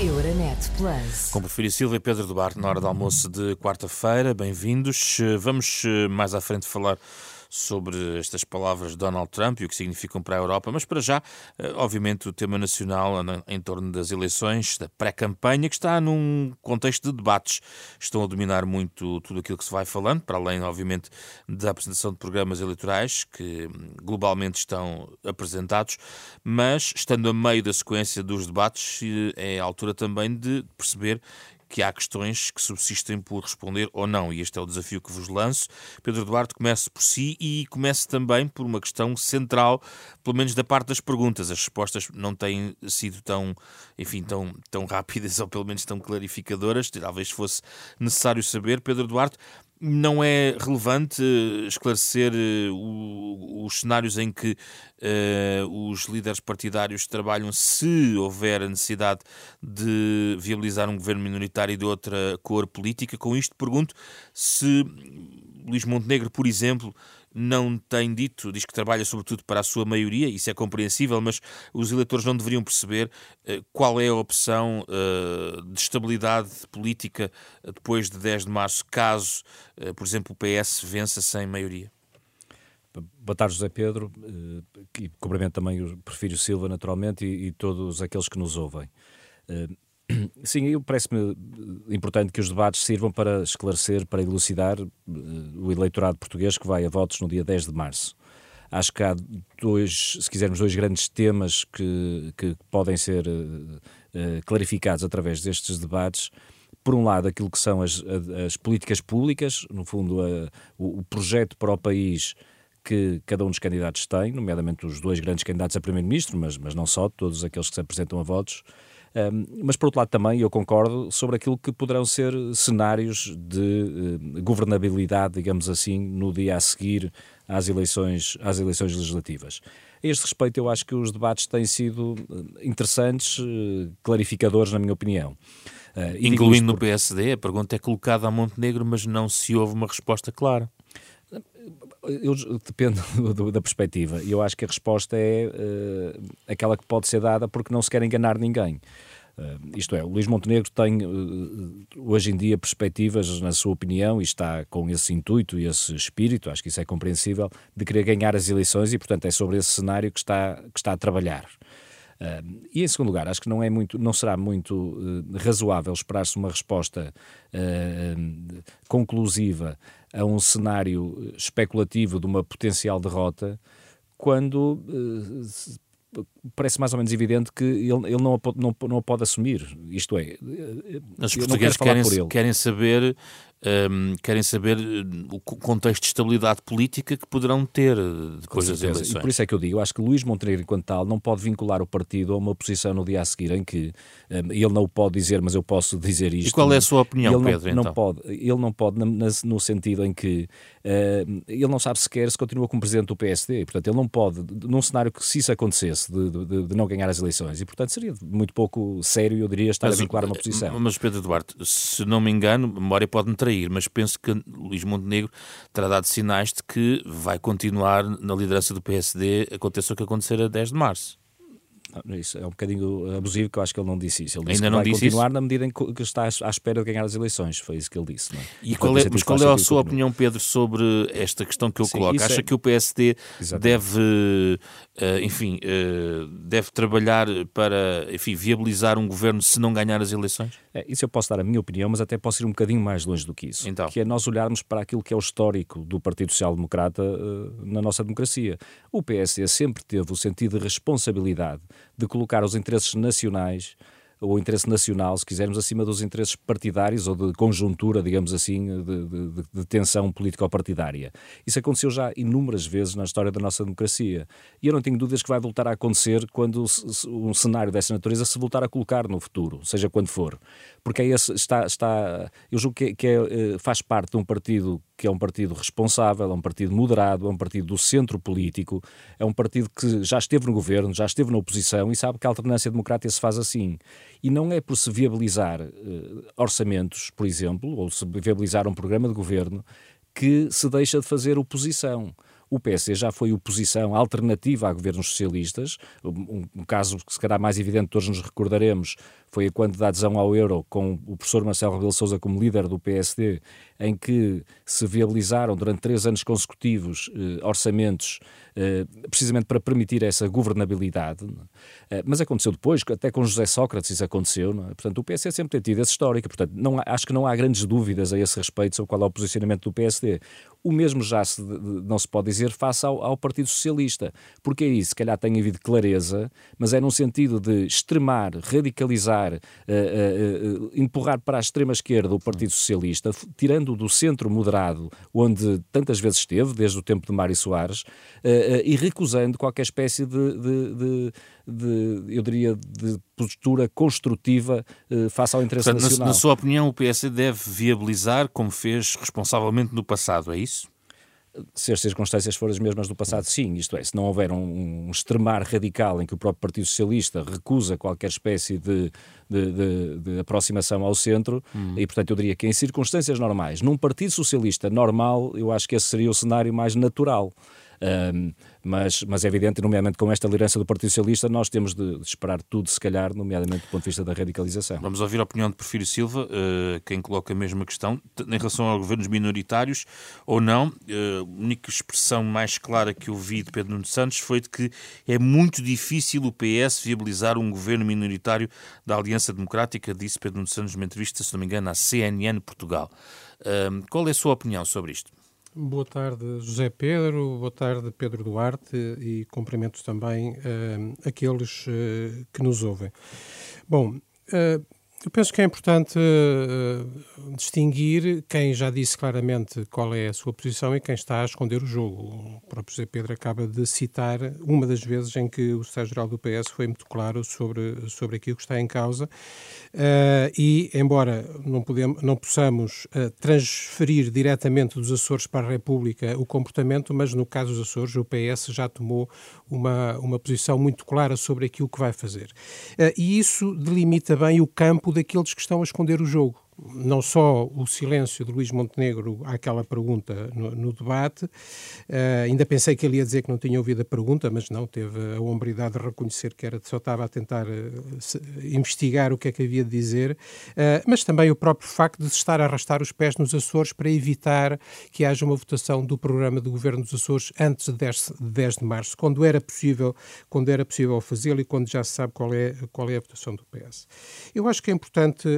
Euronet Plus. Com Porfírio Silva e Pedro Duarte na hora do almoço de quarta-feira, bem-vindos. Vamos eh, mais à frente falar sobre estas palavras de Donald Trump e o que significam para a Europa, mas para já, eh, obviamente, o tema nacional em torno das eleições, da pré-campanha, que está num contexto de debates. Estão a dominar muito tudo aquilo que se vai falando, para além, obviamente, da apresentação de programas eleitorais que hum, globalmente estão apresentados, mas estando a meio da sequência dos debates, eh, é a altura também de perceber que há questões que subsistem por responder ou não, e este é o desafio que vos lanço. Pedro Duarte, comece por si e comece também por uma questão central, pelo menos da parte das perguntas. As respostas não têm sido tão, enfim, tão, tão rápidas ou pelo menos tão clarificadoras, talvez fosse necessário saber. Pedro Duarte, não é relevante esclarecer uh, os cenários em que uh, os líderes partidários trabalham se houver a necessidade de viabilizar um governo minoritário de outra cor política. Com isto, pergunto se Luís Montenegro, por exemplo, não tem dito, diz que trabalha sobretudo para a sua maioria, isso é compreensível, mas os eleitores não deveriam perceber uh, qual é a opção uh, de estabilidade política depois de 10 de março, caso, por exemplo, o PS vença sem maioria. Boa tarde, José Pedro, e cumprimento também o Prefiro Silva, naturalmente, e todos aqueles que nos ouvem. Sim, parece-me importante que os debates sirvam para esclarecer, para elucidar uh, o eleitorado português que vai a votos no dia 10 de março. Acho que há dois, se quisermos, dois grandes temas que, que podem ser uh, clarificados através destes debates. Por um lado, aquilo que são as, as políticas públicas, no fundo, a, o, o projeto para o país que cada um dos candidatos tem, nomeadamente os dois grandes candidatos a primeiro-ministro, mas, mas não só, todos aqueles que se apresentam a votos, mas, por outro lado, também eu concordo sobre aquilo que poderão ser cenários de uh, governabilidade, digamos assim, no dia a seguir às eleições, às eleições legislativas. A este respeito, eu acho que os debates têm sido interessantes, uh, clarificadores, na minha opinião. Uh, Incluindo no PSD, a pergunta é colocada a Montenegro, mas não se houve uma resposta clara. Eu, depende do, da perspectiva. E eu acho que a resposta é uh, aquela que pode ser dada porque não se quer enganar ninguém. Uh, isto é, o Luís Montenegro tem uh, hoje em dia perspectivas, na sua opinião, e está com esse intuito e esse espírito, acho que isso é compreensível, de querer ganhar as eleições e, portanto, é sobre esse cenário que está, que está a trabalhar. Uh, e em segundo lugar, acho que não é muito, não será muito uh, razoável esperar-se uma resposta uh, conclusiva a um cenário especulativo de uma potencial derrota quando parece mais ou menos evidente que ele, ele não, a, não, não a pode assumir. Isto é, os portugueses querem, querem saber um, querem saber hum, o contexto de estabilidade política que poderão ter depois das eleições. E por isso é que eu digo, acho que Luís Montenegro, enquanto tal, não pode vincular o partido a uma posição no dia a seguir em que um, ele não o pode dizer, mas eu posso dizer isto. E qual é a sua opinião, ele Pedro? Não, então? pode, ele não pode, no sentido em que uh, ele não sabe sequer se continua como presidente do PSD, portanto, ele não pode, num cenário que se isso acontecesse, de, de, de não ganhar as eleições, e portanto seria muito pouco sério, eu diria, estar mas, a vincular uma posição. Mas, Pedro Duarte, se não me engano, a memória pode-me trair, mas penso que Luís Montenegro terá dado sinais de que vai continuar na liderança do PSD, aconteça o que acontecer a 10 de março. Isso é um bocadinho abusivo que eu acho que ele não disse isso. Ele disse Ainda que não vai disse continuar isso? na medida em que está à espera de ganhar as eleições. Foi isso que ele disse. É? E qual é, mas qual é a sua opinião, Pedro, sobre esta questão que eu Sim, coloco? Acha é... que o PSD Exatamente. deve, uh, enfim, uh, deve trabalhar para enfim, viabilizar um governo se não ganhar as eleições? É, isso eu posso dar a minha opinião, mas até posso ir um bocadinho mais longe do que isso. Então. Que é nós olharmos para aquilo que é o histórico do Partido Social Democrata uh, na nossa democracia. O PSD sempre teve o sentido de responsabilidade de colocar os interesses nacionais o interesse nacional, se quisermos, acima dos interesses partidários ou de conjuntura, digamos assim, de, de, de tensão político-partidária. Isso aconteceu já inúmeras vezes na história da nossa democracia. E eu não tenho dúvidas que vai voltar a acontecer quando um cenário dessa natureza se voltar a colocar no futuro, seja quando for. Porque é esse, está, está, eu julgo que, que é, eh, faz parte de um partido que é um partido responsável, é um partido moderado, é um partido do centro político, é um partido que já esteve no governo, já esteve na oposição e sabe que a alternância democrática se faz assim. E não é por se viabilizar uh, orçamentos, por exemplo, ou se viabilizar um programa de governo, que se deixa de fazer oposição. o PSD já foi oposição alternativa a governos socialistas. Um, um caso que se calhar mais evidente, todos nos recordaremos, foi quando da adesão ao euro com o professor Marcelo Rebelo Sousa como líder do PSD, em que se viabilizaram durante três anos consecutivos eh, orçamentos eh, precisamente para permitir essa governabilidade. É? Eh, mas aconteceu depois, até com José Sócrates isso aconteceu. É? Portanto, o PSD sempre tem tido essa histórica. Portanto, não, acho que não há grandes dúvidas a esse respeito sobre qual é o posicionamento do PSD. O mesmo já se, não se pode dizer face ao, ao Partido Socialista, porque aí se calhar tem havido clareza, mas é num sentido de extremar, radicalizar, uh, uh, uh, empurrar para a extrema-esquerda o Partido Socialista, tirando do centro moderado, onde tantas vezes esteve, desde o tempo de Mário Soares, e recusando qualquer espécie de, de, de, de eu diria, de postura construtiva face ao interesse Portanto, nacional. Na, na sua opinião, o PS deve viabilizar, como fez responsavelmente no passado, é isso? Se as circunstâncias forem as mesmas do passado, sim. Isto é, se não houver um, um extremar radical em que o próprio Partido Socialista recusa qualquer espécie de, de, de, de aproximação ao centro, hum. e portanto eu diria que em circunstâncias normais, num Partido Socialista normal, eu acho que esse seria o cenário mais natural. Um, mas, mas é evidente, nomeadamente com esta liderança do Partido Socialista, nós temos de, de, esperar tudo, se calhar, nomeadamente do ponto de vista da radicalização. Vamos ouvir a opinião de Porfírio Silva, uh, quem coloca a mesma questão, em relação aos governos minoritários ou não. Uh, a única expressão mais clara que eu vi de Pedro Nuno Santos foi de que é muito difícil o PS viabilizar um governo minoritário da Aliança Democrática, disse Pedro Nuno Santos numa entrevista, se não me engano, à CNN Portugal. Uh, qual é a sua opinião sobre isto? Boa tarde, José Pedro. Boa tarde, Pedro Duarte. E cumprimento também uh, aqueles uh, que nos ouvem. Bom, uh, eu penso que é importante uh, distinguir quem já disse claramente qual é a sua posição e quem está a esconder o jogo. O próprio José Pedro acaba de citar uma das vezes em que o Secretário-Geral do PS foi muito claro sobre, sobre aquilo que está em causa. Uh, e, embora não, podemos, não possamos uh, transferir diretamente dos Açores para a República o comportamento, mas no caso dos Açores, o PS já tomou uma, uma posição muito clara sobre aquilo que vai fazer. e isso delimita bem o campo daqueles que estão a esconder o jogo não só o silêncio de Luís Montenegro àquela pergunta no, no debate, uh, ainda pensei que ele ia dizer que não tinha ouvido a pergunta, mas não, teve a hombridade de reconhecer que era, só estava a tentar uh, se, investigar o que é que havia de dizer, uh, mas também o próprio facto de estar a arrastar os pés nos Açores para evitar que haja uma votação do programa do Governo dos Açores antes de 10, de 10 de março, quando era possível, quando era possível fazê-lo e quando já se sabe qual é, qual é a votação do PS. Eu acho que é importante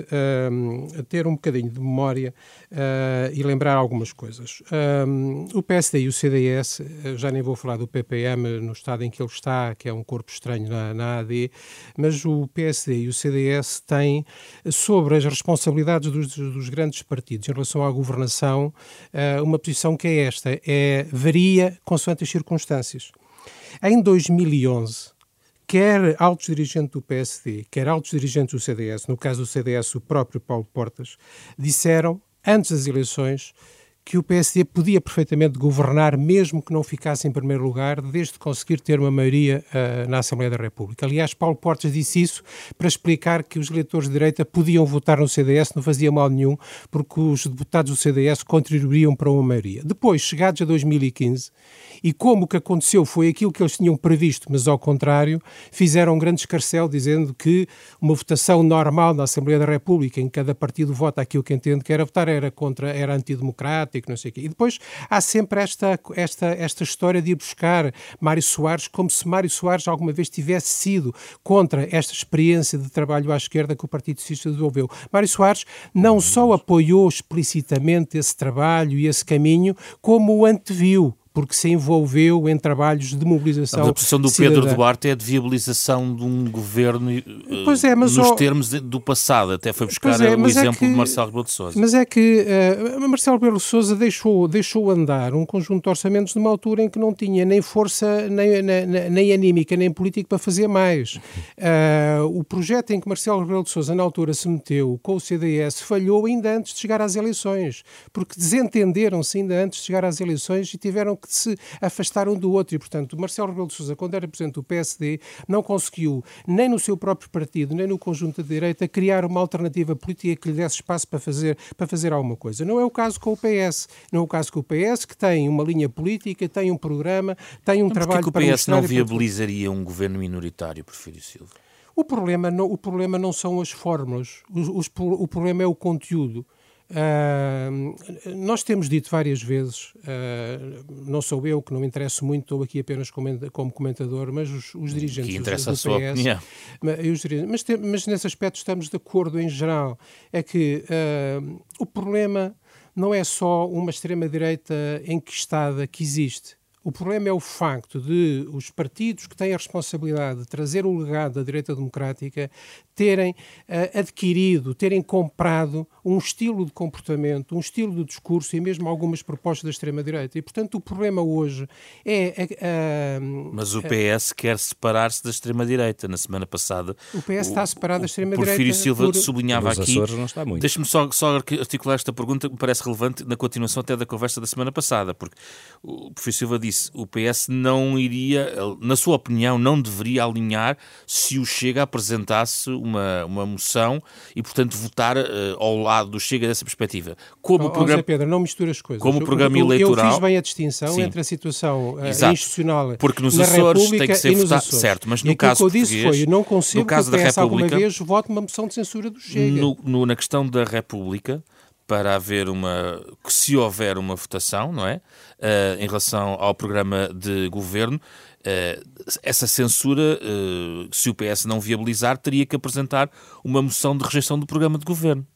ter um bocadinho de memória uh, e lembrar algumas coisas. Um, o PSD e o CDS, eh, já nem vou falar do PPM no estado em que ele está, que é um corpo estranho na, na AD, mas o PSD e o CDS têm, sobre as responsabilidades dos, dos grandes partidos em relação à governação, uh, uma posição que é esta, é varia consoante as circunstâncias. Em 2011, quer altos dirigentes do PSD, quer altos dirigentes do CDS, no caso do CDS o próprio Paulo Portas, disseram, antes das eleições, que o PSD podia perfeitamente governar, mesmo que não ficasse em primeiro lugar, desde conseguir ter uma maioria uh, na Assembleia da República. Aliás, Paulo Portas disse isso para explicar que os eleitores de direita podiam votar no CDS, não fazia mal nenhum, porque os deputados do CDS contribuiriam para uma maioria. Depois, chegados a 2015, e como o que aconteceu foi aquilo que eles tinham previsto, mas ao contrário, fizeram um grande escarcel dizendo que uma votação normal na Assembleia da República, em que cada partido vota aquilo que entende que era votar, era contra, era antidemocrático, não sei o quê. E depois há sempre esta, esta, esta história de ir buscar Mário Soares como se Mário Soares alguma vez tivesse sido contra esta experiência de trabalho à esquerda que o Partido Socialista desenvolveu. Mário Soares não só apoiou explicitamente esse trabalho e esse caminho, como o anteviu porque se envolveu em trabalhos de mobilização. A posição do cidadã. Pedro Duarte é de viabilização de um governo pois é, mas nos termos do passado, até foi buscar é, o é exemplo é que, de Marcelo Rebelo de Sousa. Mas é que uh, Marcelo Rebelo de Sousa deixou, deixou andar um conjunto de orçamentos numa altura em que não tinha nem força, nem, nem, nem anímica, nem política para fazer mais. Uh, o projeto em que Marcelo Rebelo de Sousa na altura se meteu com o CDS falhou ainda antes de chegar às eleições, porque desentenderam-se ainda antes de chegar às eleições e tiveram que que se afastaram do outro. E, portanto, Marcelo Rebelo de Sousa, quando era presidente do PSD, não conseguiu, nem no seu próprio partido, nem no conjunto da direita, criar uma alternativa política que lhe desse espaço para fazer, para fazer alguma coisa. Não é o caso com o PS. Não é o caso com o PS, que tem uma linha política, tem um programa, tem um Mas trabalho que o para PS não viabilizaria um governo minoritário, Porfírio Silva? O problema não, o problema não são as fórmulas, pro- o problema é o conteúdo. Ah, nós temos dito várias vezes, ah, não sou eu que não me interesso muito, estou aqui apenas como, comentador, mas os, os dirigentes Que do- interessa do, a sua PS, opinião. mas, mas, mas nesse aspecto estamos de acordo em geral. É que ah, o problema não é só uma extrema-direita enquistada que existe. O problema é o facto de os partidos que têm a responsabilidade de trazer o legado da direita democrática terem eh, adquirido, terem comprado um estilo de comportamento, um estilo de discurso e mesmo algumas propostas da extrema-direita. E, portanto, o problema hoje é. eh, eh, Mas o PS quer separar-se da extrema-direita. Na semana passada, o PS está separado da extrema-direita. Porfírio Silva por- sublinhava Nos aqui. Açores não está muito. Deixe-me só, só articular esta pergunta que me parece relevante na continuação até da conversa da semana passada, porque o Porfírio Silva disse o PS não iria, na sua opinião, não deveria alinhar se o Chega apresentasse uma, uma moção e, portanto, votar eh, ao lado do Chega dessa perspectiva. Como Ó, o programa... Zé Pedro, não mistura as coisas. Como o programa eu, eleitoral- Eu fiz bem a distinção Sim. entre a situação Exato. institucional Porque nos na Açores tem República que ser e votado- certo, mas E no aquilo caso que eu disse foi, eu não consigo no caso que o da PS alguma vez vote uma moção de censura do Chega. No- no- na questão da República, para haver uma. se houver uma votação, não é? Eh, em relação ao programa de governo, eh, essa censura, eh, se o PS não viabilizar, teria que apresentar uma moção de rejeição do programa de governo.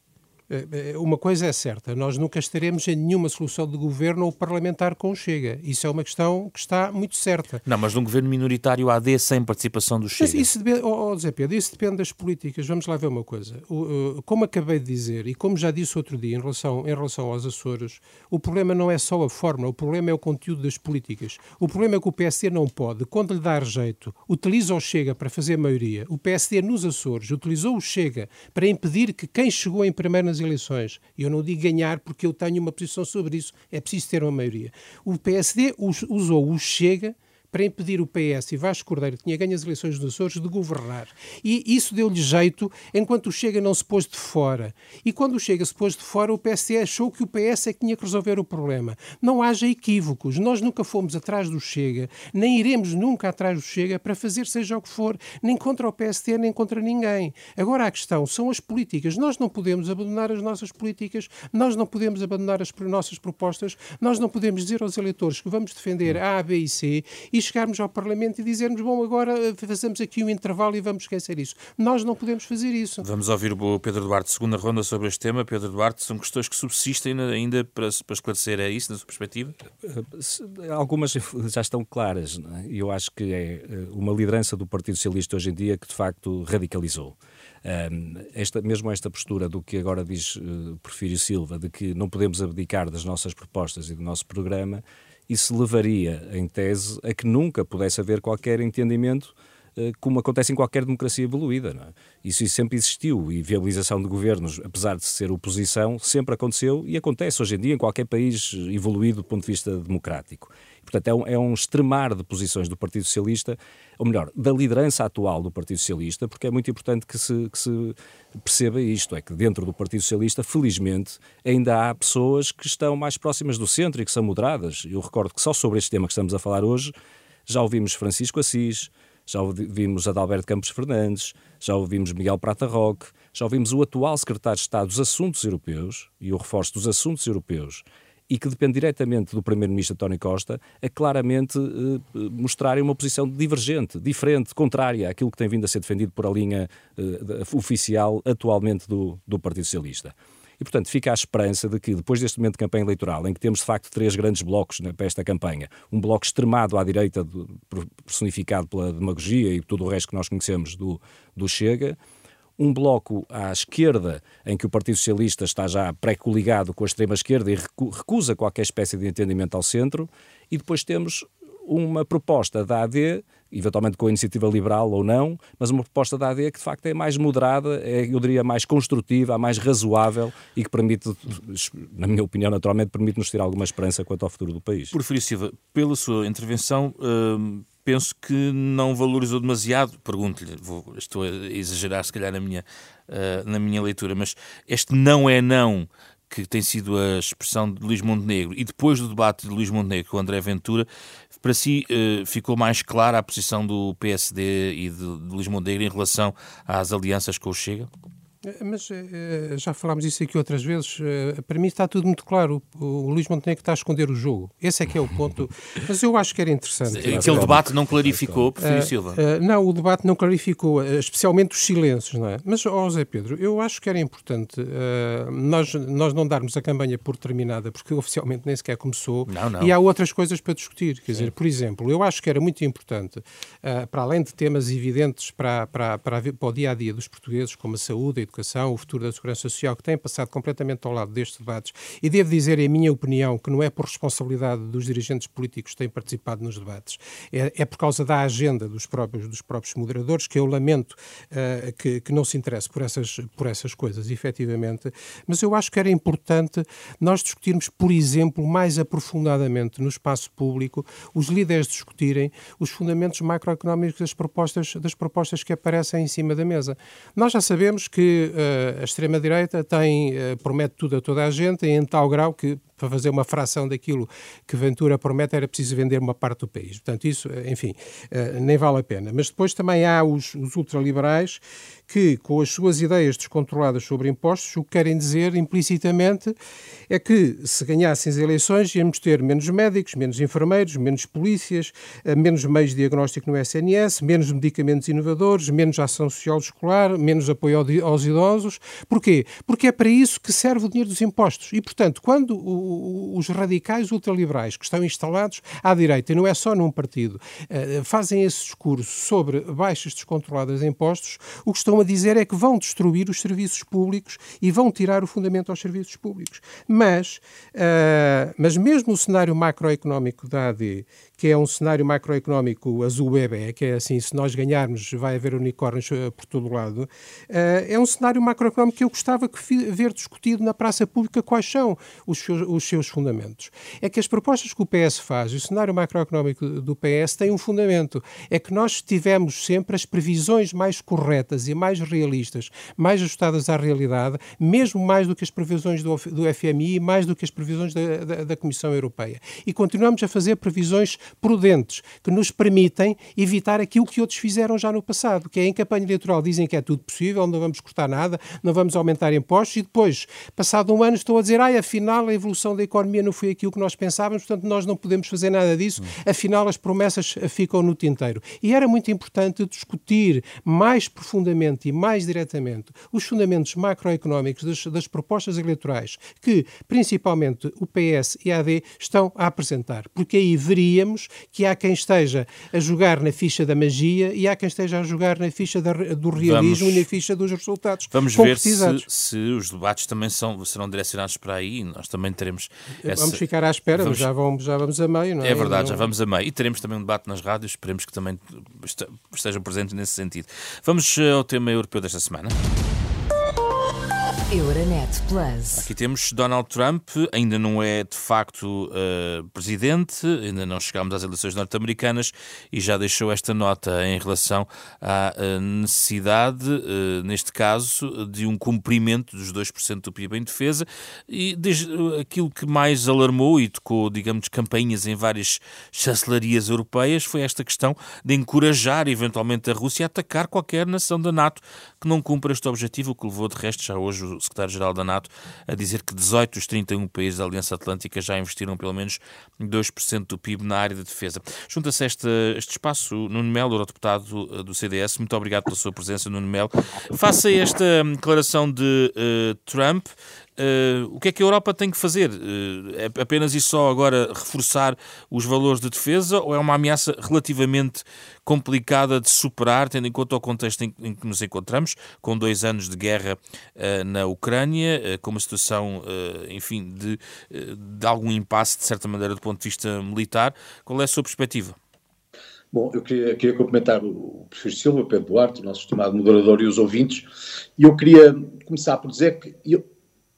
Eh, eh, Uma coisa é certa, nós nunca estaremos em nenhuma solução de governo ou parlamentar com o Chega. Isso é uma questão que está muito certa. Não, mas num governo minoritário AD sem participação do Mas Chega. isso depende, oh, oh, Zé Pedro, isso depende das políticas. Vamos lá ver uma coisa. O, uh, como acabei de dizer e como já disse outro dia em relação, em relação aos Açores, o problema não é só a forma, o problema é o conteúdo das políticas. O problema é que o PSD não pode, quando lhe dá jeito, utiliza o Chega para fazer maioria. O PSD nos Açores utilizou o Chega para impedir que quem chegou em primeiro nas eleições, eu não digo ganhar porque eu tenho uma posição sobre isso, é preciso ter uma maioria. O PSD us- usou o Chega para impedir o PS e Vasco Cordeiro, que tinha ganho as eleições dos Açores, de governar. E isso deu-lhe jeito enquanto o Chega não se pôs de fora. E quando o Chega se pôs de fora, o PSD achou que o PS é que tinha que resolver o problema. Não haja equívocos. Nós nunca fomos atrás do Chega, nem iremos nunca atrás do Chega para fazer seja o que for, nem contra o PSD, nem contra ninguém. Agora a questão são as políticas. Nós não podemos abandonar as nossas políticas, nós não podemos abandonar as nossas propostas, nós não podemos dizer aos eleitores que vamos defender A, B e C e chegarmos ao Parlamento e dizermos, bom, agora eh, fazemos aqui um intervalo e vamos esquecer isso. Nós não podemos fazer isso. Vamos ouvir o Pedro Duarte, segunda ronda sobre este tema. Pedro Duarte, são questões que subsistem ainda, para, para esclarecer, é isso, na sua perspectiva? Se- Algumas já estão claras, é? eu acho que é eh, uma liderança do Partido Socialista hoje em dia que de facto radicalizou. Ahm, esta, mesmo esta postura do que agora diz uh, Porfírio Silva, de que não podemos abdicar das nossas propostas e do nosso programa, isso levaria, em tese, a que nunca pudesse haver qualquer entendimento eh, como acontece em qualquer democracia evoluída. É? Isso sempre existiu e viabilização de governos, apesar de ser oposição, sempre aconteceu e acontece hoje em dia em qualquer país evoluído do ponto de vista democrático. Portanto, é um, é um extremar de posições do Partido Socialista, ou melhor, da liderança atual do Partido Socialista, porque é muito importante que se, que se perceba isto, é que dentro do Partido Socialista, felizmente, ainda há pessoas que estão mais próximas do centro e que são moderadas. Eu recordo que só sobre este tema que estamos a falar hoje, já ouvimos Francisco Assis, já ouvimos Adalberto Campos Fernandes, já ouvimos Miguel Prata Roque, já ouvimos o atual secretário de Estado dos Assuntos Europeus, e o reforço dos Assuntos Europeus, e que depende diretamente do Primeiro-Ministro António Costa, a claramente eh, mostrarem uma posição divergente, diferente, contrária àquilo que tem vindo a ser defendido por a linha eh, oficial atualmente do, do Partido Socialista. E, portanto, fica a esperança de que, depois deste momento de campanha eleitoral, em que temos, de facto, três grandes blocos né, para esta campanha, um bloco extremado à direita, personificado pela demagogia e tudo o resto que nós conhecemos do, do Chega, um bloco à esquerda, em que o Partido Socialista está já pré-coligado com a extrema-esquerda e recu recusa qualquer espécie de entendimento ao centro, e depois temos uma proposta da AD eventualmente com a iniciativa liberal ou não, mas uma proposta da AD que de facto é mais moderada, é, eu diria mais construtiva, mais razoável e que permite, na minha opinião, naturalmente, permite-nos ter alguma esperança quanto ao futuro do país. Porfírio Silva, pela sua intervenção, hum, penso que não valorizou demasiado, pergunto-lhe, estou a exagerar se calhar na minha, uh, na minha leitura, mas este não é não que tem sido a expressão de Luís Montenegro, e depois do debate de Luís Montenegro com André Ventura, para si uh, ficou mais clara a posição do PSD e de, de Luís Montenegro em relação às alianças com o Chega? Eh, mas eh, já falámos isso aqui outras vezes. Eh, para mim está tudo muito claro. O, Luís Montenegro está a esconder o jogo. Esse é que é o ponto. Mas eu acho que era interessante. Aquele debate não clarificou, Prefiro Silva? Não, o debate não clarificou, especialmente os silêncios, não é? Mas, ó José Pedro, eu acho que era importante nós, nós não darmos a campanha por terminada, porque oficialmente nem sequer começou. Não, não. E há outras coisas para discutir. Quer dizer, por exemplo, eu acho que era muito importante, para além de temas evidentes para, para, para, para o dia a dia dos portugueses, como a saúde, educação, o futuro da segurança social, que têm passado completamente ao lado destes debates. E devo dizer, em minha opinião, que não é por responsabilidade dos dirigentes políticos que têm participado nos debates, é, é por causa da agenda dos próprios, dos próprios moderadores, que eu lamento uh, que, que não se interesse por essas, por essas coisas, efetivamente. Mas eu acho que era importante nós discutirmos, por exemplo, mais aprofundadamente no espaço público, os líderes discutirem os fundamentos macroeconómicos das propostas, das propostas que aparecem em cima da mesa. Nós já sabemos que uh, a extrema-direita tem, uh, promete tudo a toda a gente em tal grau que para fazer uma fração daquilo que Ventura promete era preciso vender uma parte do país. Portanto, isso, enfim, uh, nem vale a pena. Mas depois também há os, os ultraliberais que, com as suas ideias descontroladas sobre impostos, o que querem dizer implicitamente é que se ganhassem as eleições íamos ter menos médicos, menos enfermeiros, menos polícias, menos meios de diagnóstico no SNS, menos medicamentos inovadores, menos ação social escolar, menos apoio aos idosos. Porquê? Porque é para isso que serve o dinheiro dos impostos. E, portanto, quando os radicais ultraliberais que estão instalados à direita, e não é só num partido, eh, fazem esse discurso sobre baixas descontroladas de impostos, o que estão a dizer é que vão destruir os serviços públicos e vão tirar o fundamento aos serviços públicos. Mas, uh, mas mesmo o cenário macroeconómico da AD, que é um cenário macroeconómico azul bebê, que é assim, se nós ganharmos vai haver unicórnios eh, por todo lado, uh, é um cenário macroeconómico que eu gostava de ver discutido na praça pública quais são os seus, os seus fundamentos. É que as propostas que o PS faz, o cenário macroeconómico do PS tem um fundamento, é que nós tivemos sempre as previsões mais corretas e mais realistas, mais ajustadas à realidade, mesmo mais do que as previsões do, do FMI, mais do que as previsões da, da, da Comissão Europeia. E continuamos a fazer previsões prudentes, que nos permitem evitar aquilo que outros fizeram já no passado, que é em campanha eleitoral dizem que é tudo possível, não vamos cortar nada, não vamos aumentar impostos e depois, passado um ano, estou a dizer, ai, afinal a evolução da economia não foi aquilo que nós pensávamos, portanto nós não podemos fazer nada disso, afinal as promessas ficam no tinteiro. E era muito importante discutir mais profundamente e mais diretamente os fundamentos macroeconómicos das, das propostas eleitorais que, principalmente, o PS e a AD estão a apresentar, porque aí veríamos que há quem esteja a jogar na ficha da magia e há quem esteja a jogar na ficha da, do realismo vamos, e na ficha dos resultados. Vamos ver se, se, os debates também são, serão direcionados para aí. Nós também teremos. Essa... Vamos ficar à espera, vamos... já, vamos, já vamos a meio, não é? É verdade, não... já vamos a meio. E teremos também um debate nas rádios, esperemos que também estejam presentes nesse sentido. Vamos eh, ao tema europeu desta semana. Euronet Plus. Aqui temos Donald Trump, ainda não é de facto uh, presidente, ainda não chegámos às eleições norte-americanas e já deixou esta nota em relação à uh, necessidade, uh, neste caso, de um cumprimento dos 2% do PIB em defesa e desde, aquilo que mais alarmou e tocou, digamos, campainhas em várias chancelarias europeias foi esta questão de encorajar eventualmente a Rússia a atacar qualquer nação da NATO que não cumpra este objetivo, o que levou de resto já hoje o secretário-geral da NATO a dizer que 18 dos 31 países da Aliança Atlântica já investiram pelo menos 2% do PIB na área de defesa. Junta-se este, este espaço Nuno Melo, eurodeputado eh, do CDS. Muito obrigado pela sua presença, Nuno Melo. Faça esta declaração de uh, Trump. Uh, o que é que a Europa tem que fazer? Uh, é apenas e só agora reforçar os valores de defesa ou é uma ameaça relativamente complicada de superar, tendo em conta o contexto em, em que nos encontramos, com dois anos de guerra uh, na Ucrânia, com uma situação, enfim, de, de algum impasse, de certa maneira, do ponto de vista militar? Qual é a sua perspectiva? Bom, eu queria, queria cumprimentar o professor Silva, Pedro Duarte, o nosso estimado moderador e os ouvintes, e eu queria começar por dizer que, eu,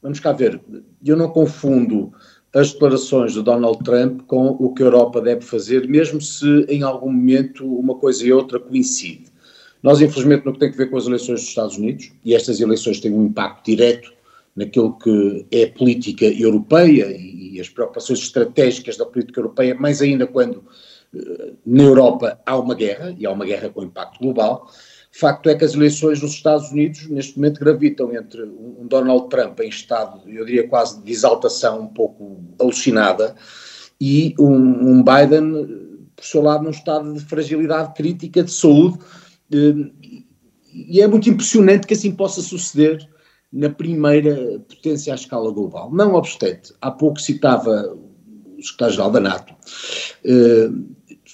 vamos cá ver, eu não confundo as declarações de Donald Trump com o que a Europa deve fazer, mesmo se em algum momento uma coisa e outra coincide. Nós, infelizmente, no que tem a ver com as eleições dos Estados Unidos, e estas eleições têm um impacto direto naquilo que é a política europeia e, as preocupações estratégicas da política europeia, mais ainda quando na Europa há uma guerra, e há uma guerra com impacto global. Facto é que as eleições nos Estados Unidos, neste momento, gravitam entre um Donald Trump em estado, eu diria quase de exaltação um pouco alucinada, e um, um Biden, por seu lado, num estado de fragilidade crítica de saúde. E é muito impressionante que assim possa suceder na primeira potência à escala global. Não obstante, há pouco citava o secretário-geral da NATO,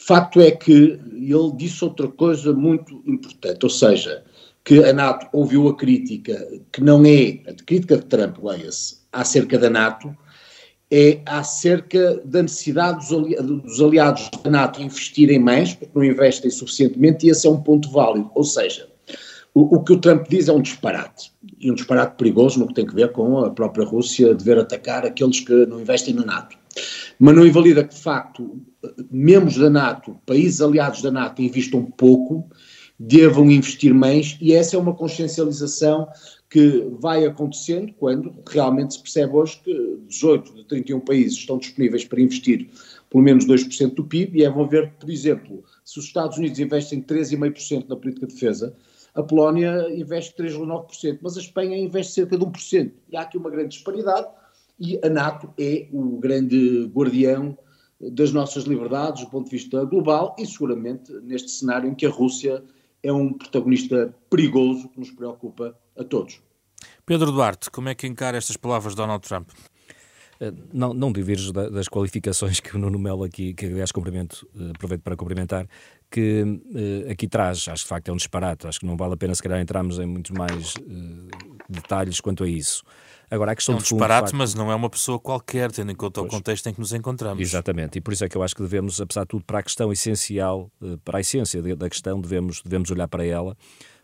Facto é que ele disse outra coisa muito importante, ou seja, que a NATO ouviu a crítica, que não é a crítica de Trump, leia-se, acerca da NATO, é acerca da necessidade dos, ali, dos aliados da NATO investirem mais, porque não investem suficientemente, e esse é um ponto válido. Ou seja, o, o, que o Trump diz é um disparate, e um disparate perigoso no que tem a ver com a própria Rússia dever atacar aqueles que não investem na NATO. Mas não invalida que, de facto, membros da NATO, países aliados da NATO, investam pouco, devam investir mais, e essa é uma consciencialização que vai acontecendo quando realmente se percebe hoje que 18 de 31 países estão disponíveis para investir pelo menos 2% do PIB, e é vão ver, por exemplo, se os Estados Unidos investem 3,5% na política de defesa, a Polónia investe 3,9%, mas a Espanha investe cerca de 1%. E há aqui uma grande disparidade, e a NATO é o grande guardião das nossas liberdades do ponto de vista global e seguramente neste cenário em que a Rússia é um protagonista perigoso que nos preocupa a todos. Pedro Duarte, como é que encara estas palavras de Donald Trump? Eh, não, não divirjo das qualificações que o Nuno Melo aqui, que aliás cumprimento, eh, aproveito para cumprimentar, que uh, aqui traz, acho que de facto é um disparate, acho que não vale a pena se calhar entrarmos em muitos mais uh, detalhes quanto a isso. Agora, a questão é um de fundo, disparate, mas não é uma pessoa qualquer, tendo em conta pois, o contexto em que nos encontramos. Exatamente, e por isso é que eu acho que devemos, apesar de tudo, para a questão essencial, eh, para a essência da questão, devemos, devemos olhar para ela.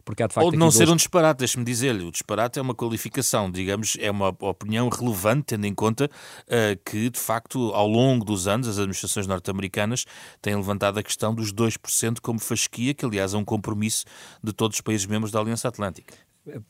Porque há de facto Ou não ser um disparate, deixe-me dizer-lhe. O disparate é uma qualificação, digamos, é uma opinião relevante, tendo em conta uh, que, de facto, ao longo dos anos, as administrações norte-americanas têm levantado a questão dos 2% como fasquia, que, aliás, é um compromisso de todos os países membros da Aliança Atlântica.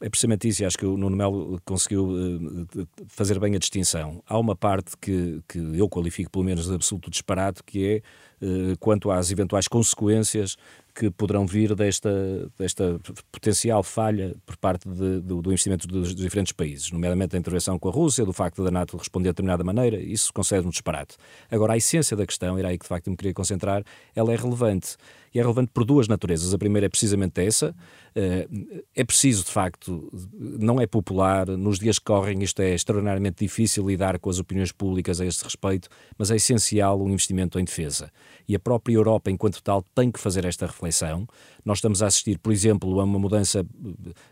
É precisamente isso, e acho que o Nuno Melo conseguiu uh, fazer bem a distinção. Há uma parte que, que eu qualifico pelo menos de absoluto disparate, que é uh, quanto às eventuais consequências que poderão vir desta, desta potencial falha por parte de, do, do, investimento dos, dos, diferentes países, nomeadamente da intervenção com a Rússia, do facto da NATO responder de determinada maneira, isso concede um disparate. Agora, a essência da questão, era aí que de facto me queria concentrar, ela é relevante. E é relevante por duas naturezas. A primeira é precisamente essa. Eh, é preciso, de facto, não é popular, nos dias que correm isto é extraordinariamente difícil lidar com as opiniões públicas a este respeito, mas é essencial um investimento em defesa. E a própria Europa, enquanto tal, tem que fazer esta reflexão. Nós estamos a assistir, por exemplo, a uma mudança,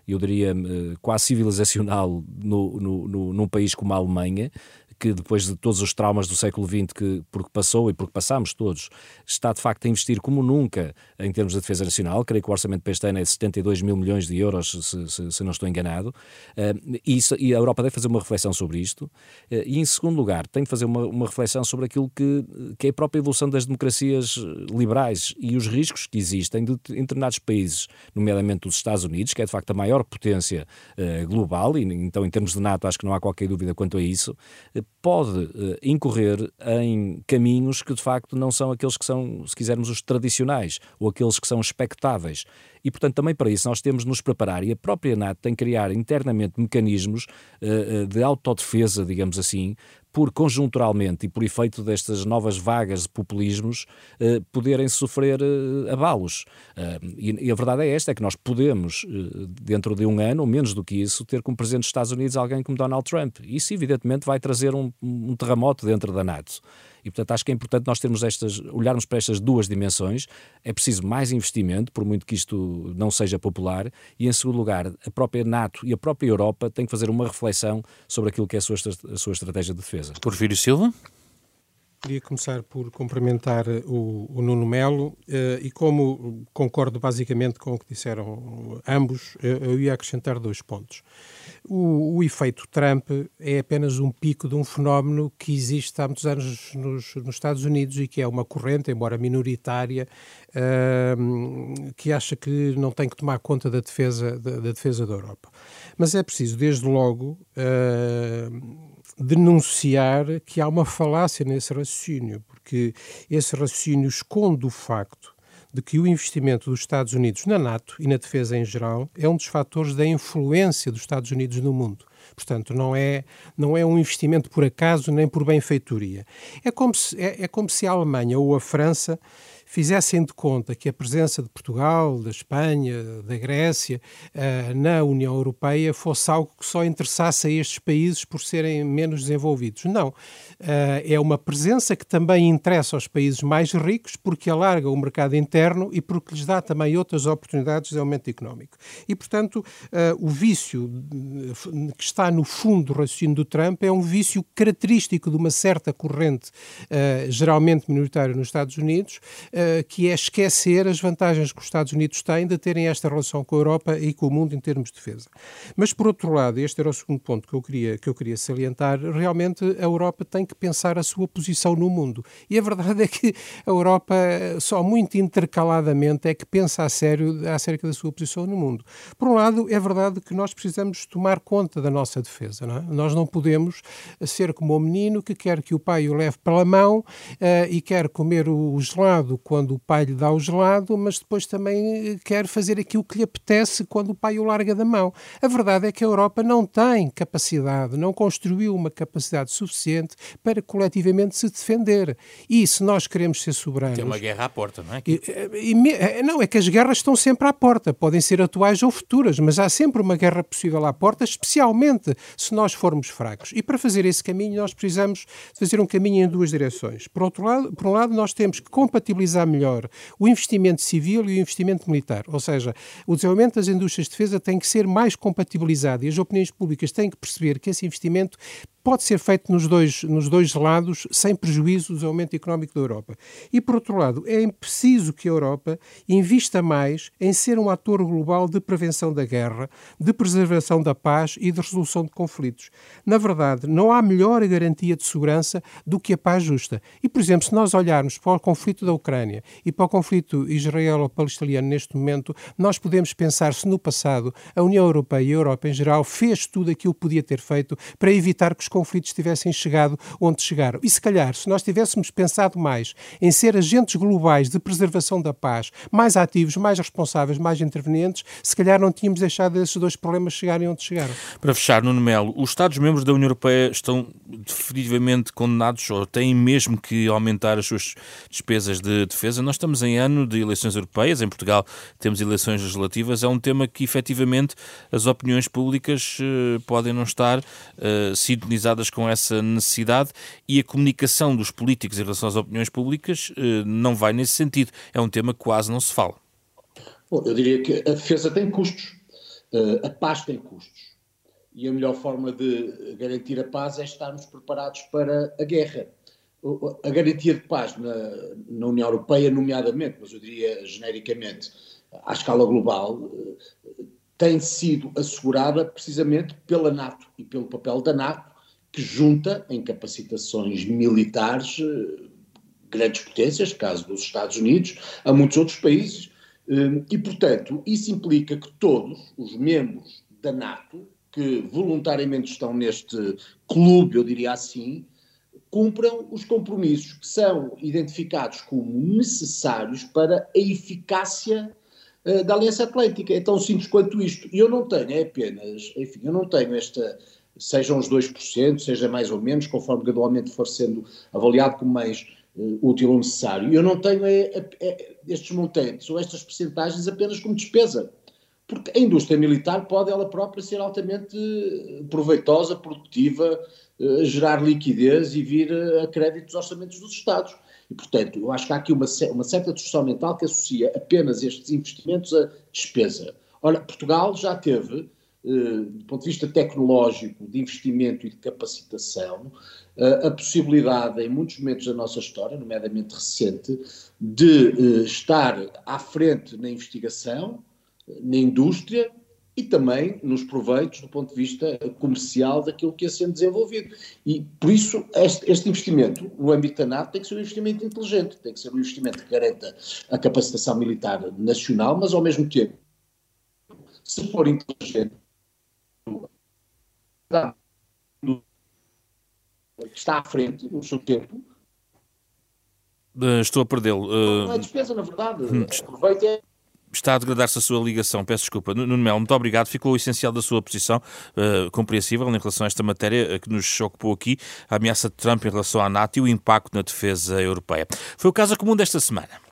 eu diria, eh, quase civilizacional no, no, no, num país como a Alemanha, que depois de todos os traumas do século XX que porque passou e porque passámos todos, está de facto a investir como nunca em termos de defesa nacional. Creio que o orçamento para este ano é de 72 mil milhões de euros, se, se, se não estou enganado. Uh, e, isso, e, a Europa deve fazer uma reflexão sobre isto. Uh, e, em segundo lugar, tem de fazer uma, uma reflexão sobre aquilo que, que é a própria evolução das democracias liberais e os riscos que existem de, em determinados países, nomeadamente os Estados Unidos, que é de facto a maior potência uh, global, e então, em termos de NATO, acho que não há qualquer dúvida quanto a isso pode uh, incorrer em caminhos que de facto não são aqueles que são, se quisermos, os tradicionais ou aqueles que são expectáveis. E, portanto, também para isso nós temos de nos preparar e a própria NATO tem que criar internamente mecanismos uh, de autodefesa, digamos assim, por conjunturalmente e por efeito destas novas vagas de populismos, eh, poderem sofrer eh, abalos. Eh, e, e, a verdade é esta, é que nós podemos, eh, dentro de um ano, ou menos do que isso, ter como Presidente dos Estados Unidos alguém como Donald Trump. Isso, evidentemente, vai trazer um, um terremoto dentro da NATO. E, portanto, acho que é importante nós termos estas, olharmos para estas duas dimensões. É preciso mais investimento, por muito que isto não seja popular, e, em segundo lugar, a própria NATO e a própria Europa têm que fazer uma reflexão sobre aquilo que é a sua, a sua estratégia de defesa. Porfírio Silva? Queria começar por cumprimentar o, o Nuno Melo uh, e como concordo basicamente com o que disseram ambos, uh, eu ia acrescentar dois pontos. O, o, efeito Trump é apenas um pico de um fenómeno que existe há muitos anos nos, nos Estados Unidos e que é uma corrente, embora minoritária, que acha que não tem que tomar conta da defesa da, da defesa da Europa. Mas é preciso, desde logo, denunciar que há uma falácia nesse raciocínio, porque esse raciocínio esconde o facto de que o investimento dos Estados Unidos na NATO e na defesa em geral é um dos fatores da influência dos Estados Unidos no mundo. Portanto, não é, não é um investimento por acaso nem por benfeitoria. É como se, é, é como se a Alemanha ou a França fizessem de conta que a presença de Portugal, da Espanha, da Grécia uh, na União Europeia fosse algo que só interessasse a estes países por serem menos desenvolvidos. Não. Uh, é uma presença que também interessa aos países mais ricos porque alarga o mercado interno e porque lhes dá também outras oportunidades de aumento económico. E, portanto, uh, o vício que está no fundo do raciocínio do Trump é um vício característico de uma certa corrente, geralmente minoritária nos Estados Unidos, eh, que é esquecer as vantagens que os Estados Unidos têm de terem esta relação com a Europa e com o mundo em termos de defesa. Mas, por outro lado, este era o segundo ponto que eu queria, que eu queria salientar, realmente a Europa tem que pensar a sua posição no mundo. E a verdade é que a Europa, só muito intercaladamente, é que pensa a sério acerca da sua posição no mundo. Por um lado, é verdade que nós precisamos tomar conta da nossa defesa. Não é? Nós não podemos ser como o menino que quer que o pai o leve pela mão uh, e quer comer o gelado quando o pai lhe dá o gelado, mas depois também eh, quer fazer aquilo que lhe apetece quando o pai o larga da mão. A verdade é que a Europa não tem capacidade, não construiu uma capacidade suficiente para coletivamente se defender. E se nós queremos ser soberanos. Tem uma guerra à porta, não é? E, eh, e, eh, não, é que as guerras estão sempre à porta, podem ser atuais ou futuras, mas há sempre uma guerra possível à porta, especialmente se nós formos fracos. E para fazer esse caminho, nós precisamos fazer um caminho em duas direções. Por outro lado, por um lado, nós temos que compatibilizar melhor o investimento civil e o investimento militar. Ou seja, o desenvolvimento das indústrias de defesa tem que ser mais compatibilizado e as opiniões públicas têm que perceber que esse investimento pode ser feito nos dois, nos dois lados sem prejuízo do aumento económico da Europa. E, por outro lado, é preciso que a Europa invista mais em ser um ator global de prevenção da guerra, de preservação da paz e de resolução de conflitos. Na verdade, não há melhor garantia de segurança do que a paz justa. E, por exemplo, se nós olharmos para o conflito da Ucrânia e para o conflito israelo-palestiniano neste momento, nós podemos pensar se no passado a União Europeia e a Europa em geral fez tudo aquilo que podia ter feito para evitar que os conflitos tivessem chegado onde chegaram. E se calhar, se nós tivéssemos pensado mais em ser agentes globais de preservação da paz, mais ativos, mais responsáveis, mais intervenientes, se calhar não tínhamos deixado esses dois problemas chegarem onde chegaram. Para fechar, Nuno Melo, os Estados-membros da União Europeia estão definitivamente condenados ou têm mesmo que aumentar as suas despesas de defesa? Nós estamos em ano de eleições europeias, em Portugal temos eleições legislativas, é um tema que efetivamente as opiniões públicas uh, podem não estar uh, sintonizadas com essa necessidade e a comunicação dos políticos em relação às opiniões públicas uh, não vai nesse sentido. É um tema que quase não se fala. Bom, eu diria que a defesa tem custos, a paz tem custos. E a melhor forma de garantir a paz é estarmos preparados para a guerra a garantia de paz na, na, União Europeia, nomeadamente, mas eu diria genericamente, à escala global, eh, tem sido assegurada precisamente pela NATO e pelo papel da NATO, que junta em capacitações militares eh, grandes potências, caso dos Estados Unidos, a muitos outros países. Eh, e, portanto, isso implica que todos os membros da NATO, que voluntariamente estão neste clube, eu diria assim, cumpram os compromissos que são identificados como necessários para a eficácia uh, da Aliança Atlântica. É tão simples quanto isto. E eu não tenho, é apenas, enfim, eu não tenho esta sejam os 2%, seja mais ou menos, conforme gradualmente for sendo avaliado como mais uh, útil ou necessário. Eu não tenho é, é, estes montantes ou estas percentagens apenas como despesa, porque a indústria militar pode ela própria ser altamente proveitosa, produtiva, gerar liquidez e vir a crédito dos orçamentos dos Estados. E, portanto, eu acho que há aqui uma, uma certa discussão mental que associa apenas estes investimentos a despesa. Ora, Portugal já teve do ponto de vista tecnológico, de investimento e de capacitação, eh, a possibilidade, em muitos momentos da nossa história, nomeadamente recente, de eh, estar à frente na investigação, na indústria e também nos proveitos do ponto de vista comercial daquilo que é sendo desenvolvido. E, por isso, este, este, investimento no âmbito da NATO tem que ser um investimento inteligente, tem que ser um investimento que garanta a capacitação militar nacional, mas, ao mesmo tempo, se for inteligente, está à frente no seu tempo. Uh, estou a perdê-lo. Uh... Não é despesa, na verdade. Hum. Aproveita é está a degradar-se a sua ligação. Peço desculpa. Nuno Melo, muito obrigado. Ficou o essencial da sua posição, uh, compreensível em relação a esta matéria que nos ocupou aqui, a ameaça de Trump em relação à NATO e o impacto na defesa europeia. Foi o caso comum desta semana.